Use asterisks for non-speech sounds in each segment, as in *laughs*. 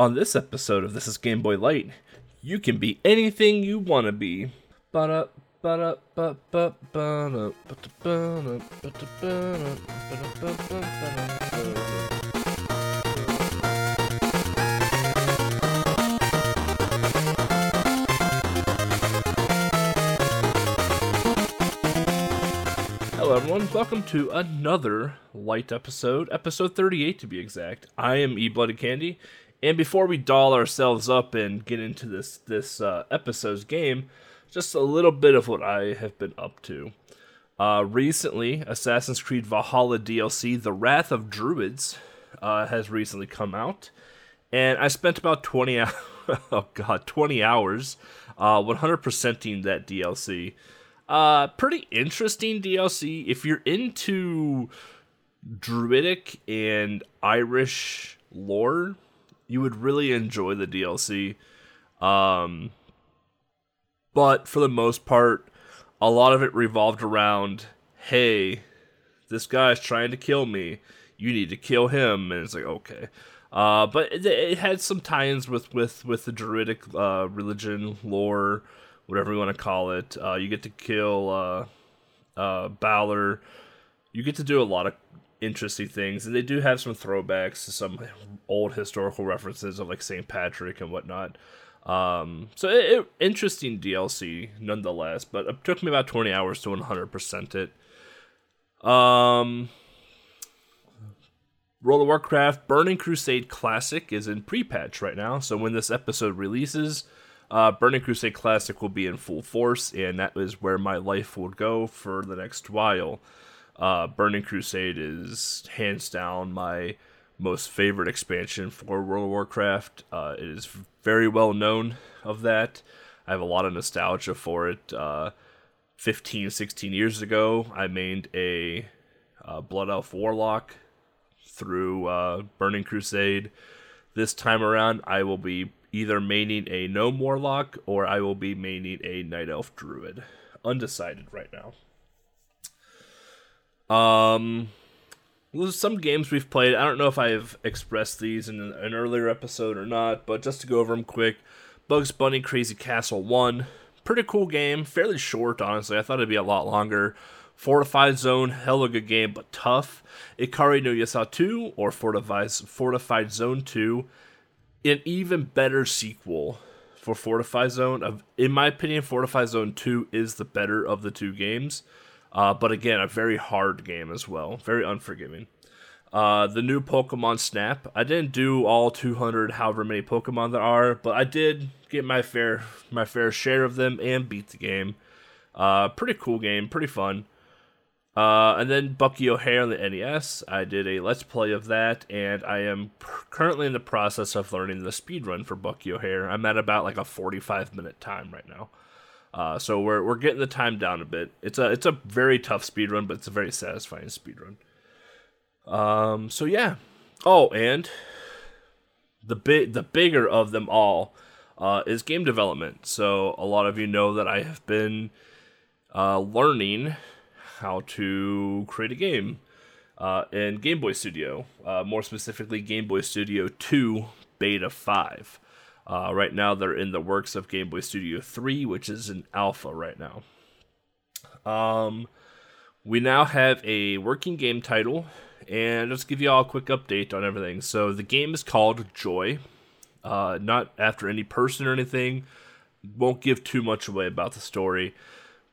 On this episode of This is Game Boy Light, you can be anything you want to be. Hello, everyone. Welcome to another light episode, episode 38 to be exact. I am E Blooded Candy, and before we doll ourselves up and get into this this uh, episode's game, just a little bit of what I have been up to. Uh, recently, Assassin's Creed Valhalla DLC, The Wrath of Druids, uh, has recently come out, and I spent about 20 *laughs* hours, oh god, 20 hours, uh, 100%ing that DLC. Uh, pretty interesting DLC. If you're into Druidic and Irish lore, you would really enjoy the DLC. Um, but for the most part, a lot of it revolved around, hey, this guy's trying to kill me. You need to kill him, and it's like okay. Uh, but it, it had some tie-ins with with with the Druidic uh, religion lore whatever you want to call it. Uh, you get to kill uh, uh, Balor. You get to do a lot of interesting things, and they do have some throwbacks to some old historical references of like Saint Patrick and whatnot. Um, so it, it, interesting DLC nonetheless, but it took me about twenty hours to 100% it. Um, World of Warcraft Burning Crusade Classic is in pre-patch right now, so when this episode releases, uh, Burning Crusade Classic will be in full force, and that is where my life will go for the next while. Uh, Burning Crusade is hands down my most favorite expansion for World of Warcraft. Uh, it is very well known of that. I have a lot of nostalgia for it. Uh, 15, 16 years ago, I made a uh, Blood Elf Warlock through uh, Burning Crusade. This time around, I will be either maining a Gnome Warlock or I will be maining a Night Elf Druid. Undecided right now. Um, some games we've played. I don't know if I've expressed these in an earlier episode or not, but just to go over them quick. Bugs Bunny Crazy Castle 1. Pretty cool game. Fairly short, honestly. I thought it'd be a lot longer. Fortified Zone, hella good game, but tough. Ikari no Yasa 2 or Fortified, Fortified Zone 2 an even better sequel for Fortify Zone. In my opinion, Fortify Zone 2 is the better of the two games. Uh, but again, a very hard game as well. Very unforgiving. Uh, the new Pokemon Snap. I didn't do all 200, however many Pokemon there are, but I did get my fair my fair share of them and beat the game. Uh, pretty cool game, pretty fun. Uh, and then Bucky O'Hare on the NES. I did a Let's Play of that, and I am pr- currently in the process of learning the speed run for Bucky O'Hare. I'm at about like a 45 minute time right now. Uh, so we're we're getting the time down a bit. It's a it's a very tough speed run, but it's a very satisfying speed run. Um. So yeah. Oh, and the big the bigger of them all uh, is game development. So a lot of you know that I have been uh, learning how to create a game uh, in Game Boy Studio, uh, more specifically Game Boy Studio 2 Beta 5. Uh, right now, they're in the works of Game Boy Studio 3, which is an alpha right now. Um, we now have a working game title, and let's give you all a quick update on everything. So, the game is called Joy, uh, not after any person or anything. Won't give too much away about the story.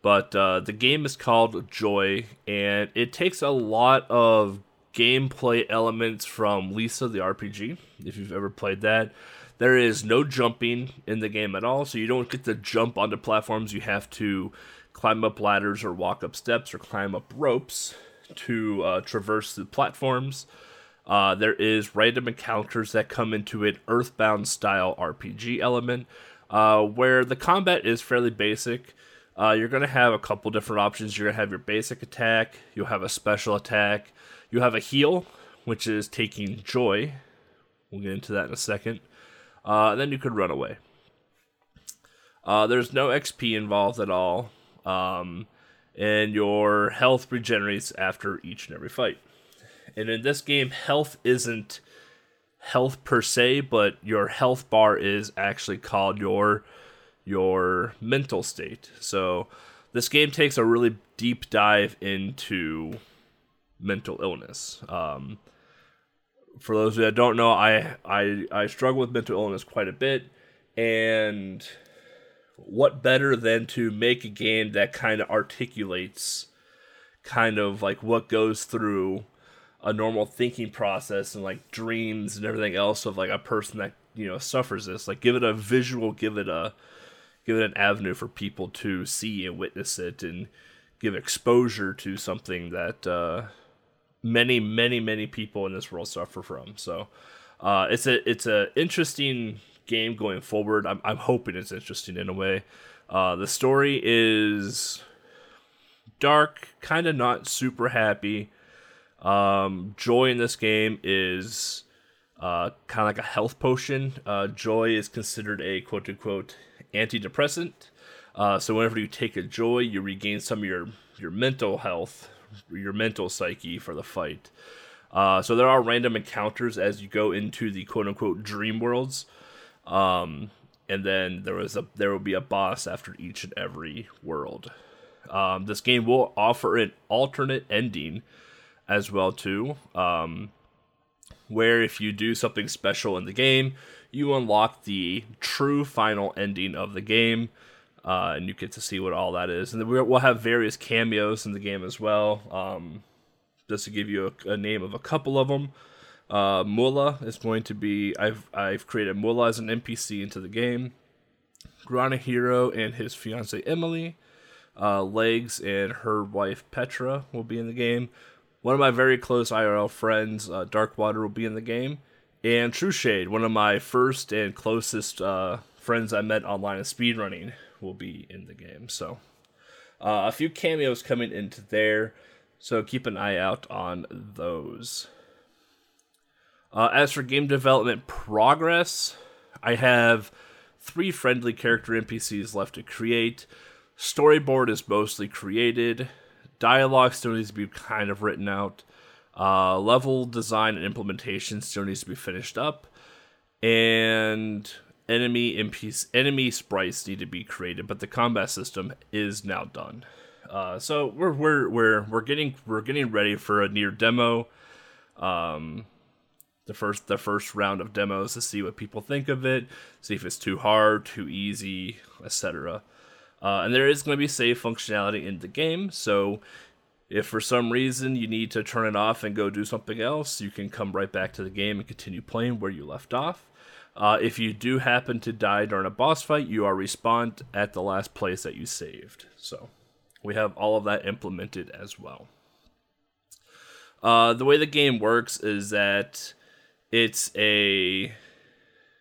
But uh, the game is called Joy, and it takes a lot of gameplay elements from Lisa the RPG. If you've ever played that, there is no jumping in the game at all, so you don't get to jump onto platforms. You have to climb up ladders or walk up steps or climb up ropes to uh, traverse the platforms. Uh, there is random encounters that come into an Earthbound style RPG element, uh, where the combat is fairly basic. Uh, you're going to have a couple different options. You're going to have your basic attack, you'll have a special attack, you have a heal, which is taking joy. We'll get into that in a second. Uh, then you could run away. Uh, there's no XP involved at all, um, and your health regenerates after each and every fight. And in this game, health isn't health per se, but your health bar is actually called your your mental state. So this game takes a really deep dive into mental illness. Um, for those that don't know, I, I I struggle with mental illness quite a bit, and what better than to make a game that kind of articulates kind of like what goes through a normal thinking process and like dreams and everything else of like a person that you know suffers this. Like give it a visual give it a give it an avenue for people to see and witness it and give exposure to something that uh, many many many people in this world suffer from. So uh, it's a it's a interesting game going forward. I'm, I'm hoping it's interesting in a way. Uh, the story is dark kind of not super happy. Um, joy in this game is uh, kind of like a health potion. Uh, joy is considered a quote unquote antidepressant. Uh, so whenever you take a joy, you regain some of your your mental health, your mental psyche for the fight. Uh, so there are random encounters as you go into the quote unquote dream worlds. Um, and then there was a there will be a boss after each and every world. Um, this game will offer an alternate ending as well too. Um, where if you do something special in the game, you unlock the true final ending of the game, uh, and you get to see what all that is. And we'll have various cameos in the game as well. Um, just to give you a, a, name of a couple of them, uh, Mula is going to be. I've I've created Mula as an NPC into the game. Grana Hero and his fiance Emily, uh, Legs and her wife Petra will be in the game. One of my very close IRL friends, uh, Darkwater, will be in the game, and True Shade, one of my first and closest uh, friends I met online in speedrunning, will be in the game. So, uh, a few cameos coming into there, so keep an eye out on those. Uh, as for game development progress, I have three friendly character NPCs left to create. Storyboard is mostly created dialogue still needs to be kind of written out. Uh, level design and implementation still needs to be finished up, and enemy NPC, enemy sprites need to be created. But the combat system is now done. Uh, so we're we're we're we're getting we're getting ready for a near demo. Um, the first the first round of demos to see what people think of it, see if it's too hard, too easy, etc. Uh, and there is going to be save functionality in the game, so if for some reason you need to turn it off and go do something else, you can come right back to the game and continue playing where you left off. Uh, if you do happen to die during a boss fight, you are respawned at the last place that you saved. So we have all of that implemented as well. Uh, the way the game works is that it's a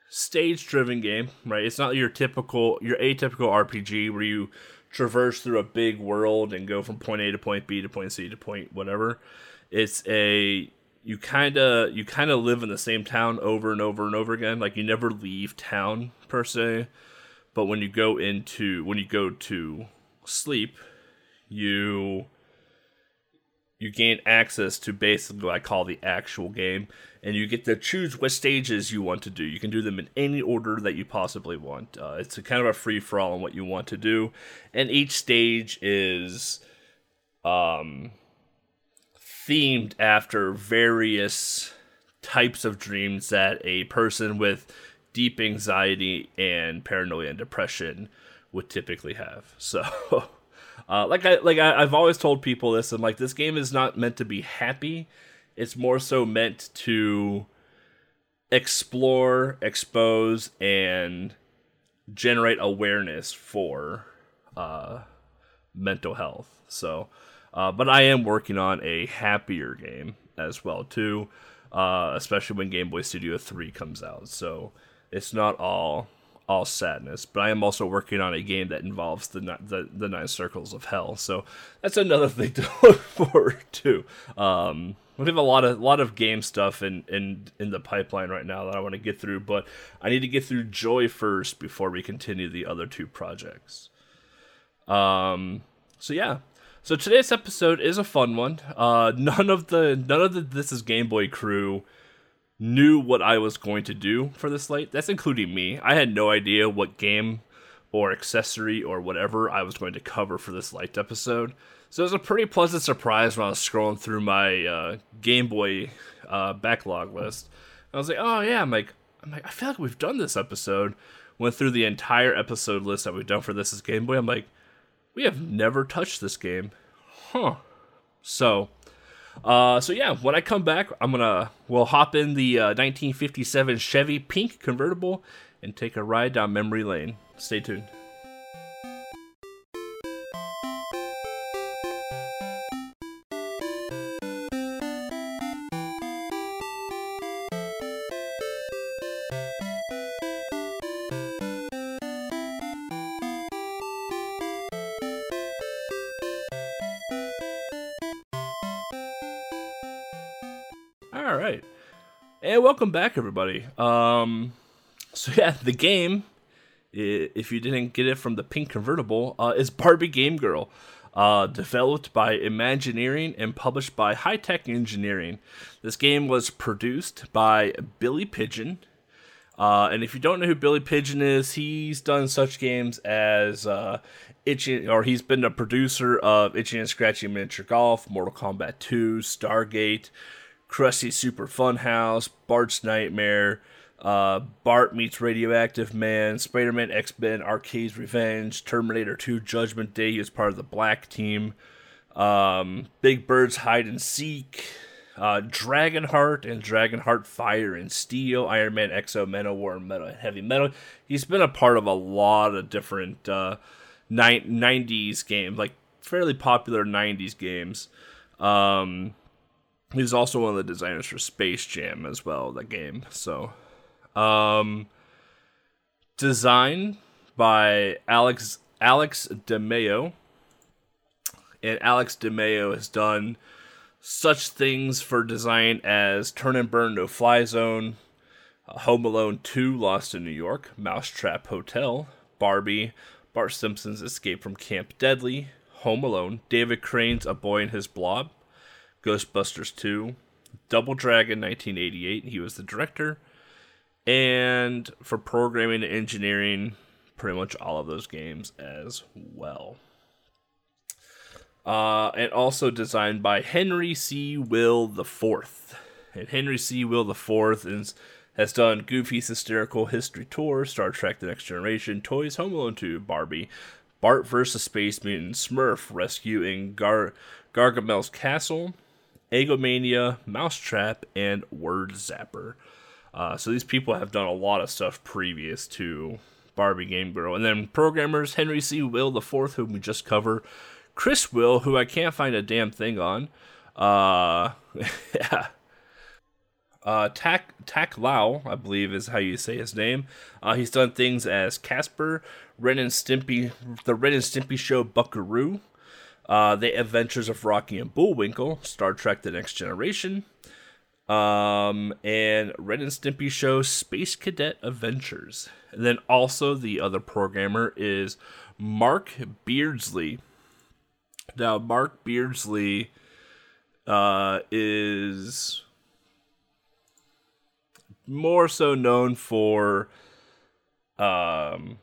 stage driven game, right? It's not your typical, your atypical RPG where you traverse through a big world and go from point A to point B to point C to point whatever. It's a you kind of you kind of live in the same town over and over and over again. Like you never leave town per se, but when you go into when you go to sleep, you you gain access to basically what I call the actual game, and you get to choose what stages you want to do. You can do them in any order that you possibly want. Uh, it's kind of a free for all on what you want to do, and each stage is um, themed after various types of dreams that a person with deep anxiety and paranoia and depression would typically have. *laughs* So. Uh, like I like I, have always told people this, and like this game is not meant to be happy. It's more so meant to explore, expose, and generate awareness for uh, mental health. So, uh, but I am working on a happier game as well too, uh, especially when Game Boy Studio Three comes out. So it's not all all sadness. But I am also working on a game that involves the the, the nine circles of hell. So that's another *laughs* thing to look forward to. Um, we have a lot of lot of game stuff in in in the pipeline right now that I want to get through, but I need to get through Joy first before we continue the other two projects. Um. So yeah. So today's episode is a fun one. Uh, *laughs* none of the none of the this is Game Boy crew knew what I was going to do for this light. That's including me. I had no idea what game or accessory or whatever I was going to cover for this light episode. So it was a pretty pleasant surprise when I was scrolling through my uh, Game Boy uh, backlog list. I was like, oh yeah, I'm like, I'm like, I feel like we've done this episode. Went through the entire episode list that we've done for this is Game Boy. I'm like, we have never touched this game, huh? So, uh, so yeah, when I come back, I'm gonna we'll hop in the uh, 1957 Chevy Pink convertible and take a ride down memory lane. Stay tuned. Welcome back, everybody. Um, so yeah, the game, if you didn't get it from the pink convertible, uh, is Barbie Game Girl. Uh, developed by Imagineering and published by High Tech Engineering. This game was produced by Billy Pidgeon. Uh, and if you don't know who Billy Pidgeon is, he's done such games as uh, Itchy, or he's been a producer of Itchy and Scratchy Miniature Golf, Mortal Kombat 2, Stargate, Krusty Super Funhouse, Bart's Nightmare, uh, Bart meets Radioactive Man, Spider Man X Men, Arcade's Revenge, Terminator 2 Judgment Day. He was part of the Black Team. Um, Big Bird's Hide and Seek, uh, Dragonheart and Dragonheart Fire and Steel, Iron Man, X-O, Manowar, War, Metal, Heavy Metal. He's been a part of a lot of different uh, ni- 90s games, like fairly popular 90s games. Um, He's also one of the designers for Space Jam as well, that game. So, um, designed by Alex Alex DeMeo, and Alex DeMeo has done such things for design as Turn and Burn No Fly Zone, Home Alone 2 Lost in New York, Mousetrap Hotel, Barbie, Bart Simpson's Escape from Camp Deadly, Home Alone, David Crane's A Boy and His Blob, Ghostbusters 2, Double Dragon 1988, he was the director, and for programming and engineering, pretty much all of those games as well. Uh, and also designed by Henry C. Will the Fourth. And Henry C. Will Fourth is has done Goofy's Hysterical History Tour, Star Trek The Next Generation, Toys, Home Alone 2, Barbie, Bart vs. Space Mutant, Smurf, Rescue in Gar- Gargamel's Castle, Egomania, Mousetrap, and Word Zapper. Uh, so these people have done a lot of stuff previous to Barbie Game Girl. And then programmers Henry C. Will the Fourth, whom we just covered, Chris Will, who I can't find a damn thing on. Uh, *laughs* yeah. Uh, Tak Tak Lau, I believe is how you say his name. Uh, he's done things as Casper, Ren and Stimpy, the Ren and Stimpy Show, Buckaroo, uh, The Adventures of Rocky and Bullwinkle, Star Trek: The Next Generation, um, and Ren and Stimpy Show, Space Cadet Adventures. And then also the other programmer is Mark Beardsley. Now, Mark Beardsley uh, is more so known for um,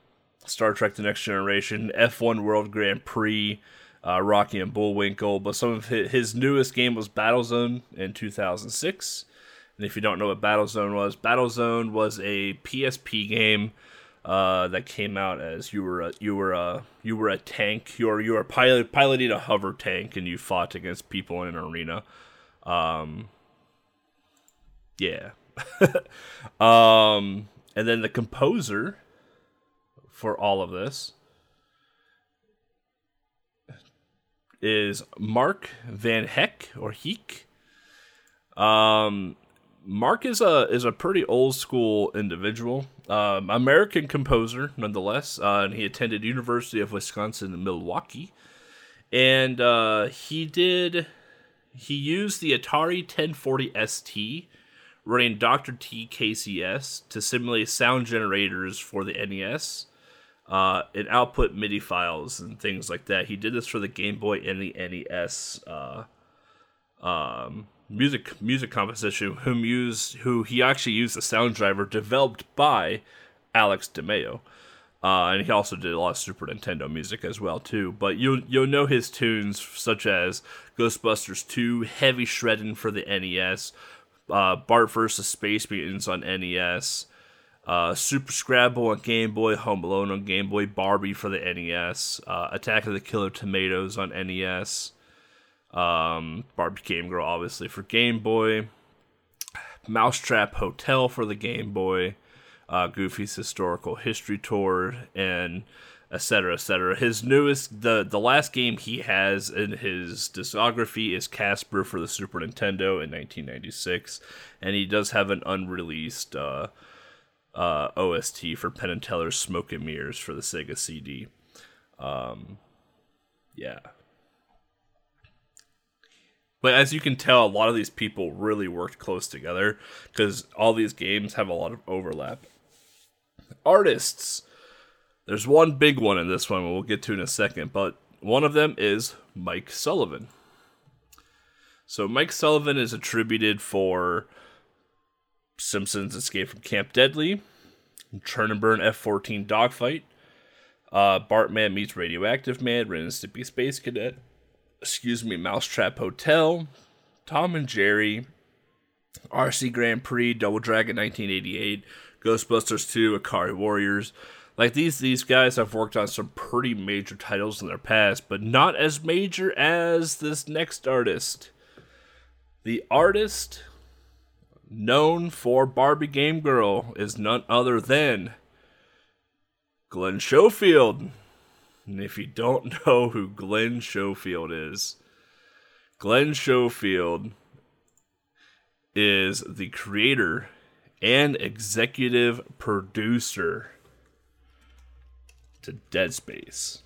Star Trek: The Next Generation, F1 World Grand Prix, uh, Rocky and Bullwinkle. But some of his, his newest game was Battlezone in 2006. And if you don't know what Battlezone was, Battlezone was a PSP game uh, that came out as you were a, you were a you were a tank. You were you were pilot piloting a hover tank, and you fought against people in an arena. Um, yeah. *laughs* um, and then the composer for all of this is Mark Van Heck or Heek. Um, Mark is a is a pretty old school individual, um, American composer nonetheless, uh, and he attended University of Wisconsin in Milwaukee, and uh, he did he used the Atari 1040 ST running Dr. T KCS to simulate sound generators for the NES uh, and output MIDI files and things like that. He did this for the Game Boy and the NES uh, um, music music composition, whom used who he actually used the sound driver developed by Alex DeMeo. Uh, and he also did a lot of Super Nintendo music as well too. But you'll you'll know his tunes such as Ghostbusters 2, Heavy Shredding for the NES, uh, Bart vs Space Mutants on NES, uh, Super Scrabble on Game Boy, Home Alone on Game Boy, Barbie for the NES, uh, Attack of the Killer Tomatoes on NES, um, Barbie Game Girl obviously for Game Boy, Mousetrap Hotel for the Game Boy, uh, Goofy's Hysterical History Tour, and etc. etc. His newest, the the last game he has in his discography is Casper for the Super Nintendo in 1996, and he does have an unreleased uh, uh, OST for Penn and Teller's Smoke and Mirrors for the Sega CD. Um, yeah. But as you can tell, a lot of these people really worked close together because all these games have a lot of overlap. Artists. There's one big one in this one we'll get to in a second, but one of them is Mike Sullivan. So Mike Sullivan is attributed for Simpsons Escape from Camp Deadly, Turn and Burn F-14 Dogfight, uh, Bartman meets Radioactive Man, Ren and Stimpy Space Cadet, excuse me, Mousetrap Hotel, Tom and Jerry, RC Grand Prix, Double Dragon 1988, Ghostbusters 2, Ikari Warriors. Like these these guys have worked on some pretty major titles in their past, but not as major as this next artist. The artist known for Barbie Game Girl is none other than Glenn Schofield. And if you don't *laughs* know who Glenn Schofield is, Glenn Schofield is the creator and executive producer to Dead Space.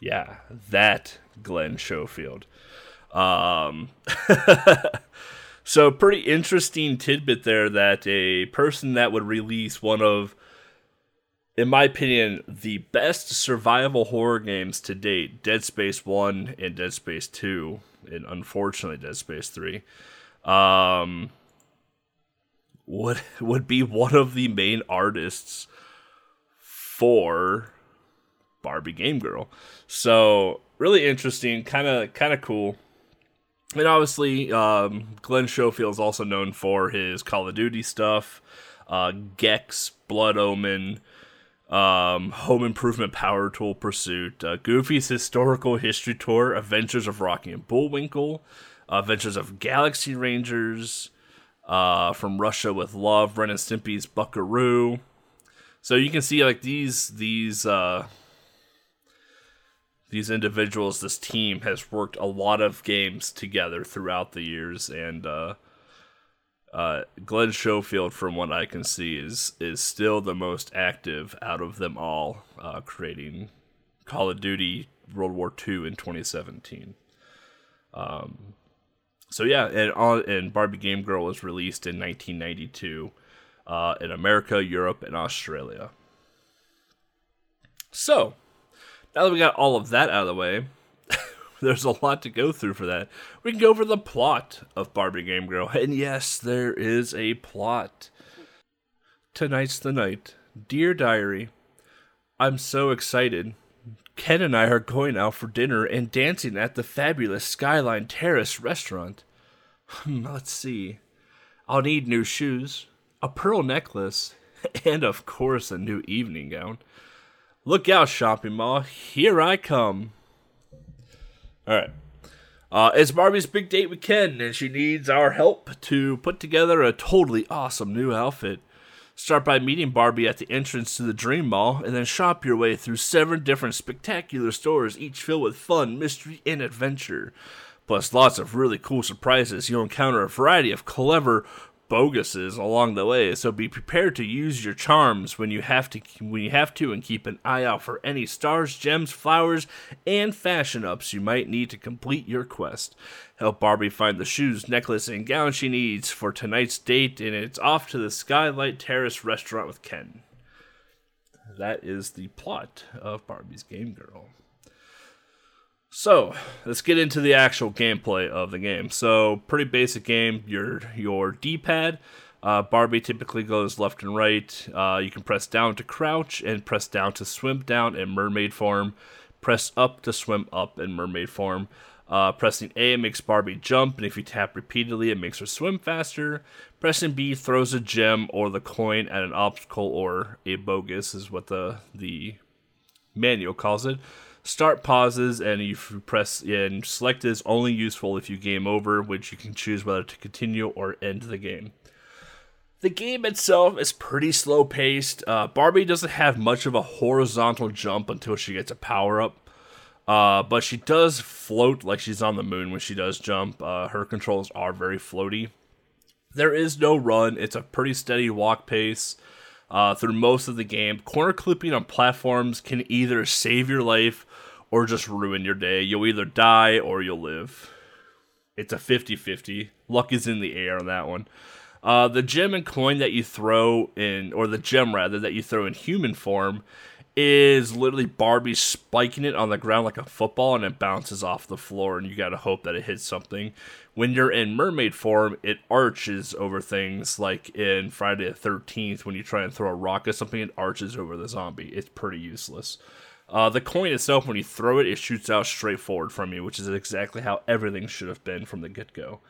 Yeah, that Glenn Schofield. Um, *laughs* so pretty interesting tidbit there that a person that would release one of in my opinion, the best survival horror games to date, Dead Space 1 and Dead Space 2, and unfortunately Dead Space 3, um, would *laughs* would be one of the main artists for Barbie Game Girl. So really interesting, kind of kind of cool. And obviously, um, Glenn Schofield is also known for his Call of Duty stuff, uh, Gex, Blood Omen, um, Home Improvement Power Tool Pursuit, uh, Goofy's Hysterical History Tour, Adventures of Rocky and Bullwinkle, uh, Adventures of Galaxy Rangers, uh, From Russia with Love, Ren and Stimpy's Buckaroo. So you can see like these these uh, these individuals, this team has worked a lot of games together throughout the years, and uh, uh, Glenn Schofield, from what I can see, is is still the most active out of them all, uh, creating Call of Duty World War II in 2017. Um, so yeah, and on and Barbie Game Girl was released in 1992 uh, in America, Europe, and Australia. So now that we got all of that out of the way, *laughs* there's a lot to go through for that. We can go over the plot of Barbie Game Girl. And yes, there is a plot. Tonight's the night. Dear Diary, I'm so excited. Ken and I are going out for dinner and dancing at the fabulous Skyline Terrace restaurant. Hmm, let's see. I'll need new shoes, a pearl necklace, *laughs* and of course a new evening gown. Look out, shopping mall. Here I come. All right. Uh, it's Barbie's big date with Ken, and she needs our help to put together a totally awesome new outfit. Start by meeting Barbie at the entrance to the Dream Mall, and then shop your way through seven different spectacular stores, each filled with fun, mystery, and adventure. Plus, lots of really cool surprises. You'll encounter a variety of clever boguses along the way, so be prepared to use your charms when you have to when you have to and keep an eye out for any stars, gems, flowers, and fashion ups you might need to complete your quest. Help Barbie find the shoes, necklace, and gown she needs for tonight's date, and it's off to the Skylight Terrace restaurant with Ken. That is the plot of Barbie's Game Girl. So let's get into the actual gameplay of the game. So pretty basic game. Your your D-pad. Uh, Barbie typically goes left and right. Uh, you can press down to crouch and press down to swim down in mermaid form. Press up to swim up in mermaid form. Uh, pressing A makes Barbie jump, and if you tap repeatedly, it makes her swim faster. Pressing B throws a gem or the coin at an obstacle or a bogus, is what the the manual calls it. Start pauses, and you press and select is only useful if you game over, which you can choose whether to continue or end the game. The game itself is pretty slow paced. Uh, Barbie doesn't have much of a horizontal jump until she gets a power up. Uh, but she does float like she's on the moon when she does jump. Uh, her controls are very floaty. There is no run, it's a pretty steady walk pace uh, through most of the game. Corner clipping on platforms can either save your life or just ruin your day. You'll either die or you'll live. It's a 50 50. Luck is in the air on that one. Uh, the gem and coin that you throw in, or the gem rather, that you throw in human form is literally Barbie spiking it on the ground like a football and it bounces off the floor and you got to hope that it hits something. When you're in mermaid form, it arches over things like in Friday the 13th when you try and throw a rock at something, it arches over the zombie. It's pretty useless. Uh, the coin itself, when you throw it, it shoots out straight forward from you, which is exactly how everything should have been from the get go.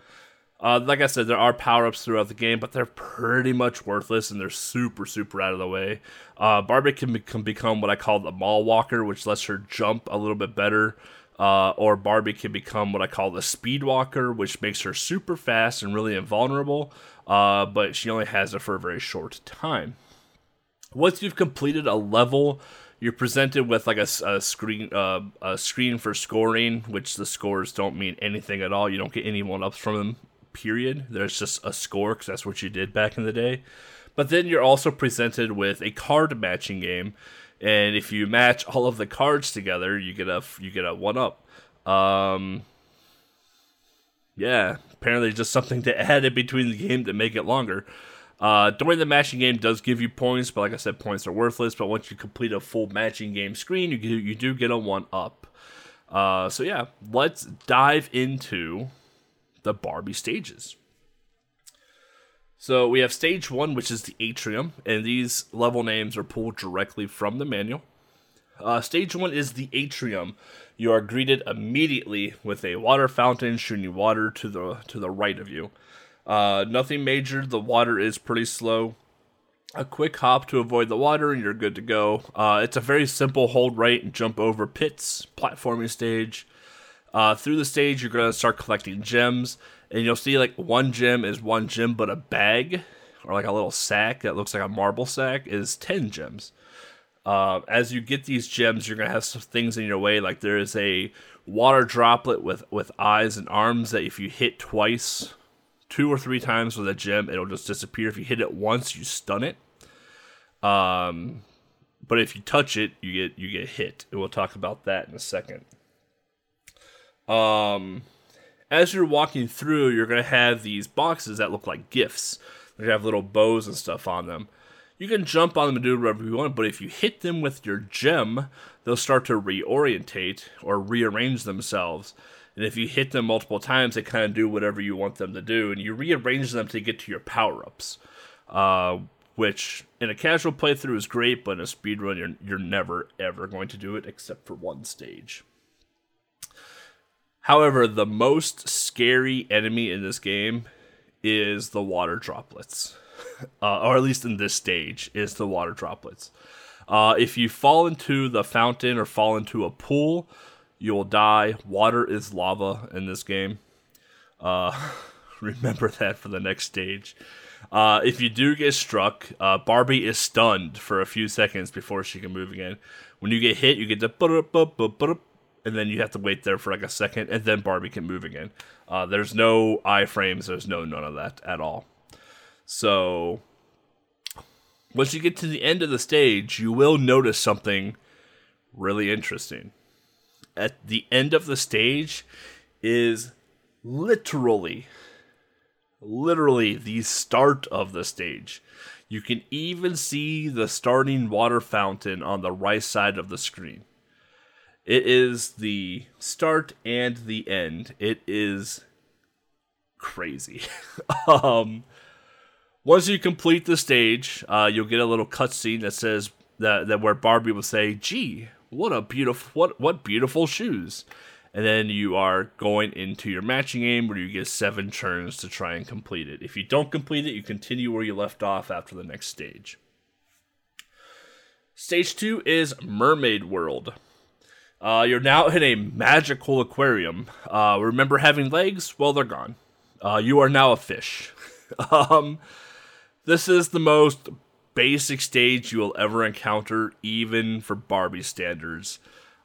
Uh, like I said, there are power ups throughout the game, but they're pretty much worthless and they're super, super out of the way. Uh, Barbie can, be- can become what I call the mall walker, which lets her jump a little bit better. Uh, or Barbie can become what I call the speed walker, which makes her super fast and really invulnerable, uh, but she only has it for a very short time. Once you've completed a level, you're presented with like a, a screen uh, a screen for scoring, which the scores don't mean anything at all. You don't get any one ups from them period. There's just a score because that's what you did back in the day. But then you're also presented with a card matching game, and if you match all of the cards together, you get a you get a one up. Um, yeah, apparently just something to *laughs* add in between the game to make it longer. Uh, during the matching game does give you points, but like I said, points are worthless. But once you complete a full matching game screen, you do, you do get a one up. Uh, so yeah, let's dive into the Barbie stages. So we have stage one, which is the atrium, and these level names are pulled directly from the manual. Uh, stage one is the atrium. You are greeted immediately with a water fountain shooting water to the to the right of you. Uh, nothing major. The water is pretty slow. A quick hop to avoid the water, and you're good to go. Uh, it's a very simple hold right and jump over pits platforming stage. Uh, through the stage, you're gonna start collecting gems, and you'll see like one gem is one gem, but a bag or like a little sack that looks like a marble sack is ten gems. Uh, as you get these gems, you're gonna have some things in your way. Like there is a water droplet with with eyes and arms that if you hit twice, two or three times with a gem, it'll just disappear. If you hit it once, you stun it. Um, but if you touch it, you get you get hit. And we'll talk about that in a second. Um, as you're walking through, you're gonna have these boxes that look like gifts. They have little bows and stuff on them. You can jump on them and do whatever you want, but if you hit them with your gem, they'll start to reorientate or rearrange themselves. And if you hit them multiple times, they kind of do whatever you want them to do, and you rearrange them to get to your power ups. Uh, which in a casual playthrough is great, but in a speedrun, you're, you're never ever going to do it except for one stage. However, the most scary enemy in this game is the water droplets, *laughs* uh, or at least in this stage, is the water droplets. Uh, if you fall into the fountain or fall into a pool, you'll die. Water is lava in this game. Uh, *laughs* remember that for the next stage. Uh, if you do get struck, uh, Barbie is stunned for a few seconds before she can move again. When you get hit, you get the and then you have to wait there for like a second, and then Barbie can move again. Uh, there's no iframes, there's no none of that at all. So once you get to the end of the stage, you will notice something really interesting. At the end of the stage is literally literally the start of the stage. You can even see the starting water fountain on the right side of the screen It is the start and the end. It is crazy. *laughs* um, once you complete the stage, uh, you'll get a little cutscene that says that, that where Barbie will say, "Gee, what a beautiful what what beautiful shoes," and then you are going into your matching game where you get seven turns to try and complete it. If you don't complete it, you continue where you left off after the next stage. Stage two is Mermaid World. Uh, you're now in a magical aquarium. Uh, remember having legs? Well, they're gone. Uh, you are now a fish. *laughs* um, this is the most basic stage you will ever encounter, even for Barbie standards.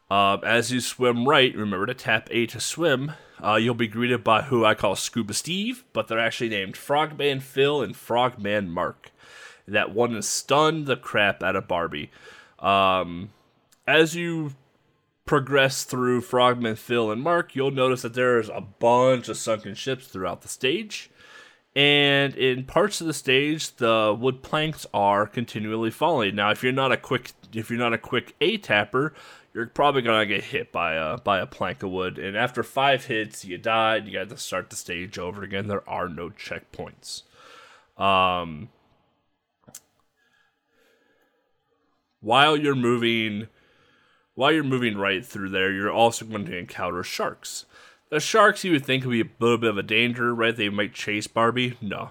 Uh, as you swim right, remember to tap A to swim. Uh, you'll be greeted by who I call Scuba Steve, but they're actually named Frogman Phil and Frogman Mark. That one is stunned the crap out of Barbie. Um, as you progress through Frogman Phil and Mark, you'll notice that there's a bunch of sunken ships throughout the stage. And in parts of the stage, the wood planks are continually falling. Now, if you're not a quick if you're not a quick A tapper, you're probably gonna get hit by a by a plank of wood. And after five hits, you died. You got to start the stage over again. There are no checkpoints. Um, while you're moving, while you're moving right through there, you're also going to encounter sharks. The sharks you would think would be a little bit of a danger, right? They might chase Barbie. No.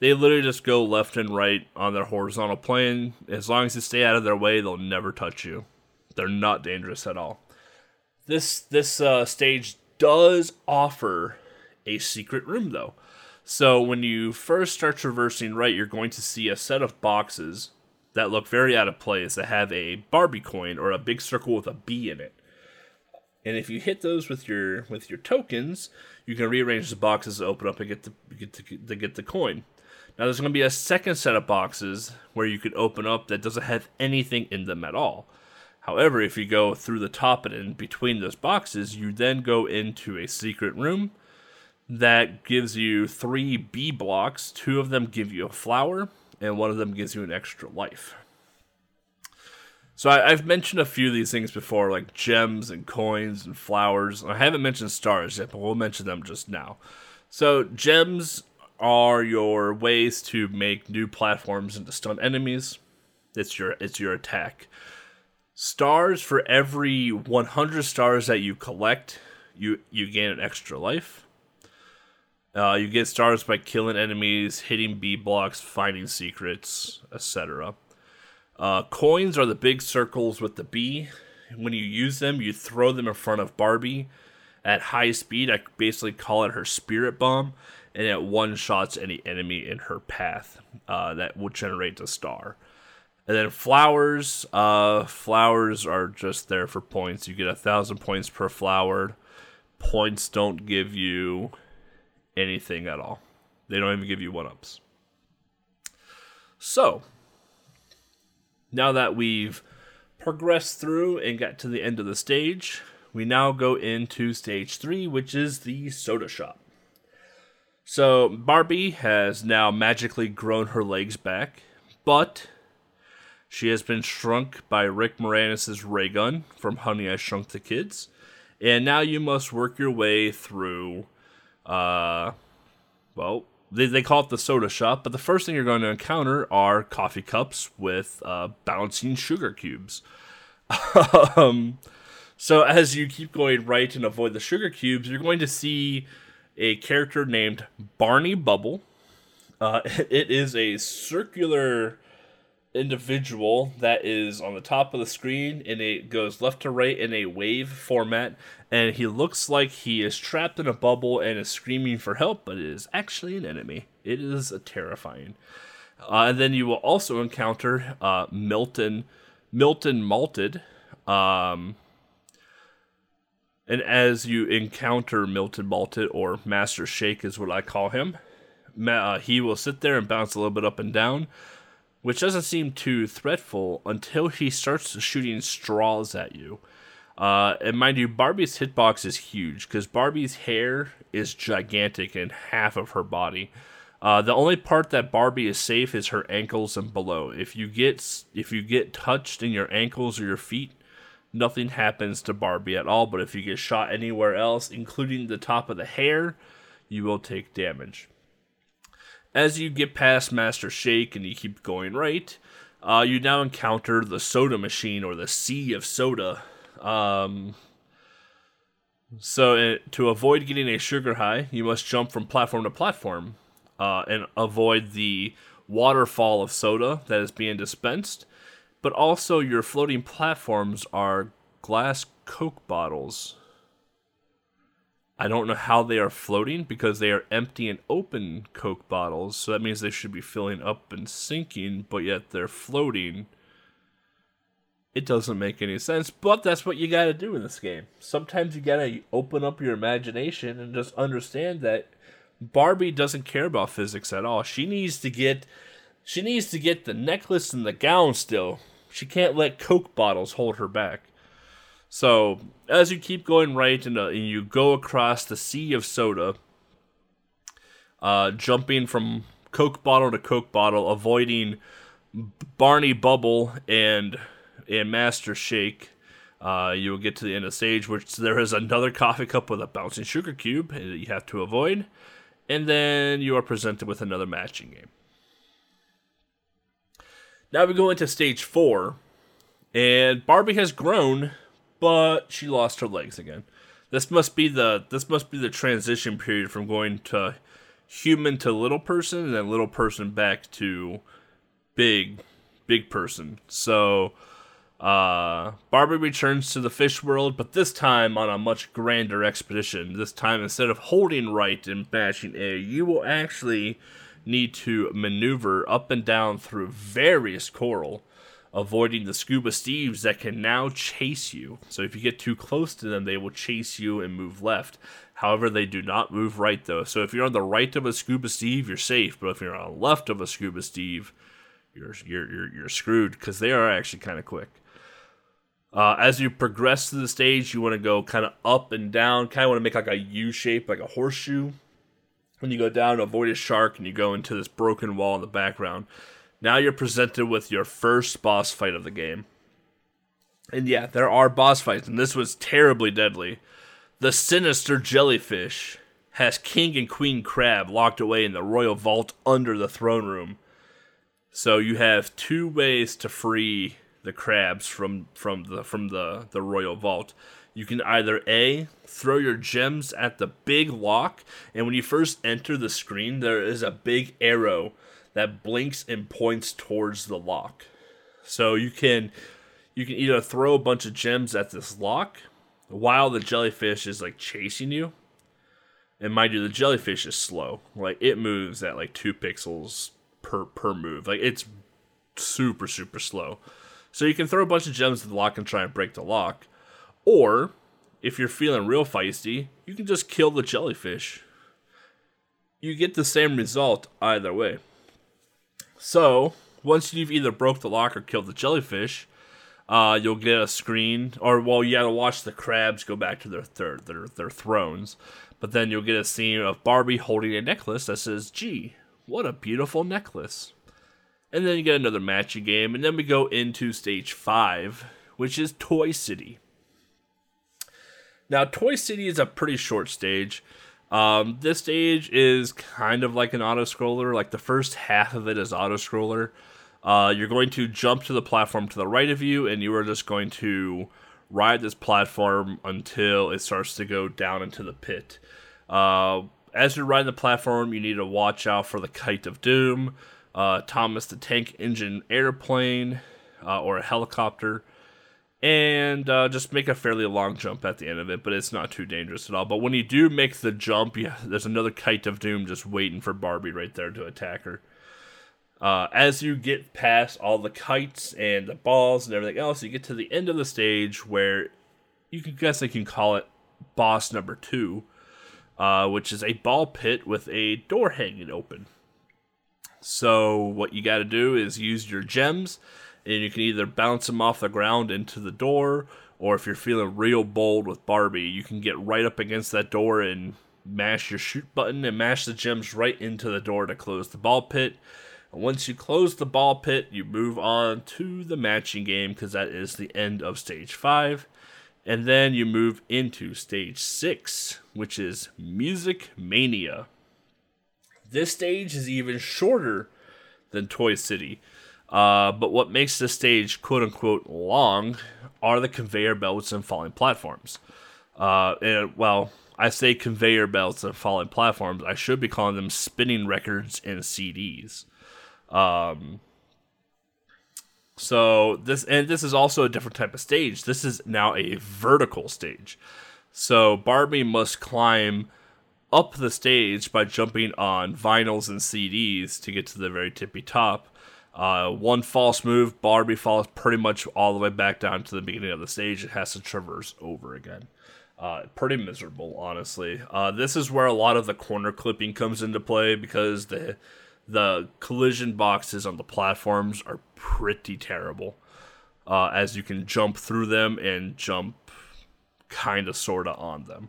They literally just go left and right on their horizontal plane. As long as you stay out of their way, they'll never touch you. They're not dangerous at all. This this uh, stage does offer a secret room though. So when you first start traversing right, you're going to see a set of boxes that look very out of place that have a Barbie coin or a big circle with a B in it. And if you hit those with your with your tokens, you can rearrange the boxes to open up and get the get the, to get the coin. Now there's going to be a second set of boxes where you can open up that doesn't have anything in them at all. However, if you go through the top and in between those boxes, you then go into a secret room that gives you three B blocks. Two of them give you a flower, and one of them gives you an extra life. So I, have mentioned a few of these things before, like gems and coins and flowers. I haven't mentioned stars yet, but we'll mention them just now. So gems are your ways to make new platforms and to stun enemies. It's your it's your attack. Stars for every 100 stars that you collect, you you gain an extra life. Uh, you get stars by killing enemies, hitting B blocks, finding secrets, etc. Uh, coins are the big circles with the B. When you use them, you throw them in front of Barbie at high speed. I basically call it her spirit bomb, and it one shots any enemy in her path. Uh, that will generate a star. And then flowers, uh, flowers are just there for points. You get a thousand points per flower. Points don't give you anything at all. They don't even give you one ups. So, now that we've progressed through and got to the end of the stage, we now go into stage three, which is the soda shop. So Barbie has now magically grown her legs back, but she has been shrunk by Rick Moranis' ray gun from Honey I Shrunk the Kids, and now you must work your way through, uh, well, they, they call it the soda shop, but the first thing you're going to encounter are coffee cups with uh, bouncing sugar cubes. *laughs* um, so as you keep going right and avoid the sugar cubes, you're going to see a character named Barney Bubble. Uh, *laughs* it is a circular individual that is on the top of the screen and it goes left to right in a wave format and he looks like he is trapped in a bubble and is screaming for help but it is actually an enemy. It is terrifying. Uh, and then you will also encounter uh, milton milton malted um, and as you encounter milton malted or master shake is what i call him uh, he will sit there and bounce a little bit up and down which doesn't seem too threatful until he starts shooting straws at you. Uh, and mind you, Barbie's hitbox is huge because Barbie's hair is gigantic in half of her body. Uh, the only part that Barbie is safe is her ankles and below. If you get if you get touched in your ankles or your feet, nothing happens to Barbie at all, but if you get shot anywhere else, including the top of the hair, you will take damage. As you get past Master Shake and you keep going right, uh, you now encounter the soda machine or the sea of soda. Um, so, uh, to avoid getting a sugar high, you must jump from platform to platform uh, and avoid the waterfall of soda that is being dispensed. But also, your floating platforms are glass Coke bottles. I don't know how they are floating because they are empty and open Coke bottles. So that means they should be filling up and sinking, but yet they're floating. It doesn't make any sense, but that's what you gotta do in this game. Sometimes you gotta open up your imagination and just understand that Barbie doesn't care about physics at all. She needs to get she needs to get the necklace and the gown still. She can't let Coke bottles hold her back. So, as you keep going right and, uh, you go across the sea of soda, uh, jumping from Coke bottle to Coke bottle, avoiding Barney Bubble and and Master Shake, uh, you will get to the end of the stage, which there is another coffee cup with a bouncing sugar cube that you have to avoid, and then you are presented with another matching game. Now we go into stage four, and Barbie has grown but she lost her legs again. This must be the this must be the transition period from going to human to little person and then little person back to big big person. So uh, Barbie returns to the fish world, but this time on a much grander expedition. This time, instead of holding right and bashing A, you will actually need to maneuver up and down through various coral avoiding the scuba steves that can now chase you. So if you get too close to them, they will chase you and move left. However, they do not move right though. So if you're on the right of a scuba steve, you're safe. But if you're on the left of a scuba steve, you're you're you're, you're screwed because they are actually kind of quick. Uh, as you progress through the stage, you want to go kind of up and down, kind of want to make like a U shape, like a horseshoe. When you go down, avoid a shark, and you go into this broken wall in the background. Now you're presented with your first boss fight of the game. And yeah, there are boss fights, and this was terribly deadly. The sinister jellyfish has King and Queen Crab locked away in the royal vault under the throne room. So you have two ways to free the crabs from from the from the the royal vault. You can either A, throw your gems at the big lock, and when you first enter the screen, there is a big arrow that blinks and points towards the lock. So you can you can either throw a bunch of gems at this lock while the jellyfish is like chasing you. And mind you, the jellyfish is slow. Like it moves at like two pixels per per move. Like it's super super slow. So you can throw a bunch of gems at the lock and try and break the lock. Or if you're feeling real feisty, you can just kill the jellyfish. You get the same result either way. So once you've either broke the lock or killed the jellyfish, uh, you'll get a screen, or well, you gotta watch the crabs go back to their their their, their thrones. But then you'll get a scene of Barbie holding a necklace that says, "Gee, what a beautiful necklace." And then you get another matchy game, and then we go into stage five, which is Toy City. Now, Toy City is a pretty short stage. Um, this stage is kind of like an auto scroller. Like the first half of it is auto scroller. Uh, you're going to jump to the platform to the right of you, and you are just going to ride this platform until it starts to go down into the pit. Uh, as you're riding the platform, you need to watch out for the Kite of Doom, uh, Thomas the Tank Engine airplane, uh, or a helicopter and uh, just make a fairly long jump at the end of it, but it's not too dangerous at all. But when you do make the jump, there's another kite of doom just waiting for Barbie right there to attack her. Uh, as you get past all the kites and the balls and everything else, you get to the end of the stage where you can guess I can call it boss number two, uh, which is a ball pit with a door hanging open. So what you got to do is use your gems and you can either bounce them off the ground into the door, or if you're feeling real bold with Barbie, you can get right up against that door and mash your shoot button and mash the gems right into the door to close the ball pit. And once you close the ball pit, you move on to the matching game because that is the end of stage five. And then you move into stage six, which is Music Mania. This stage is even shorter than Toy City. Uh, but what makes this stage quote unquote long are the conveyor belts and falling platforms. Uh, and, well, I say conveyor belts and falling platforms. I should be calling them spinning records and CDs. Um, so this and this is also a different type of stage. This is now a vertical stage. So Barbie must climb up the stage by jumping on vinyls and CDs to get to the very tippy top. Uh, one false move, Barbie falls pretty much all the way back down to the beginning of the stage. It has to traverse over again. Uh, pretty miserable, honestly. Uh, this is where a lot of the corner clipping comes into play because the the collision boxes on the platforms are pretty terrible. Uh, as you can jump through them and jump kind of sort of on them.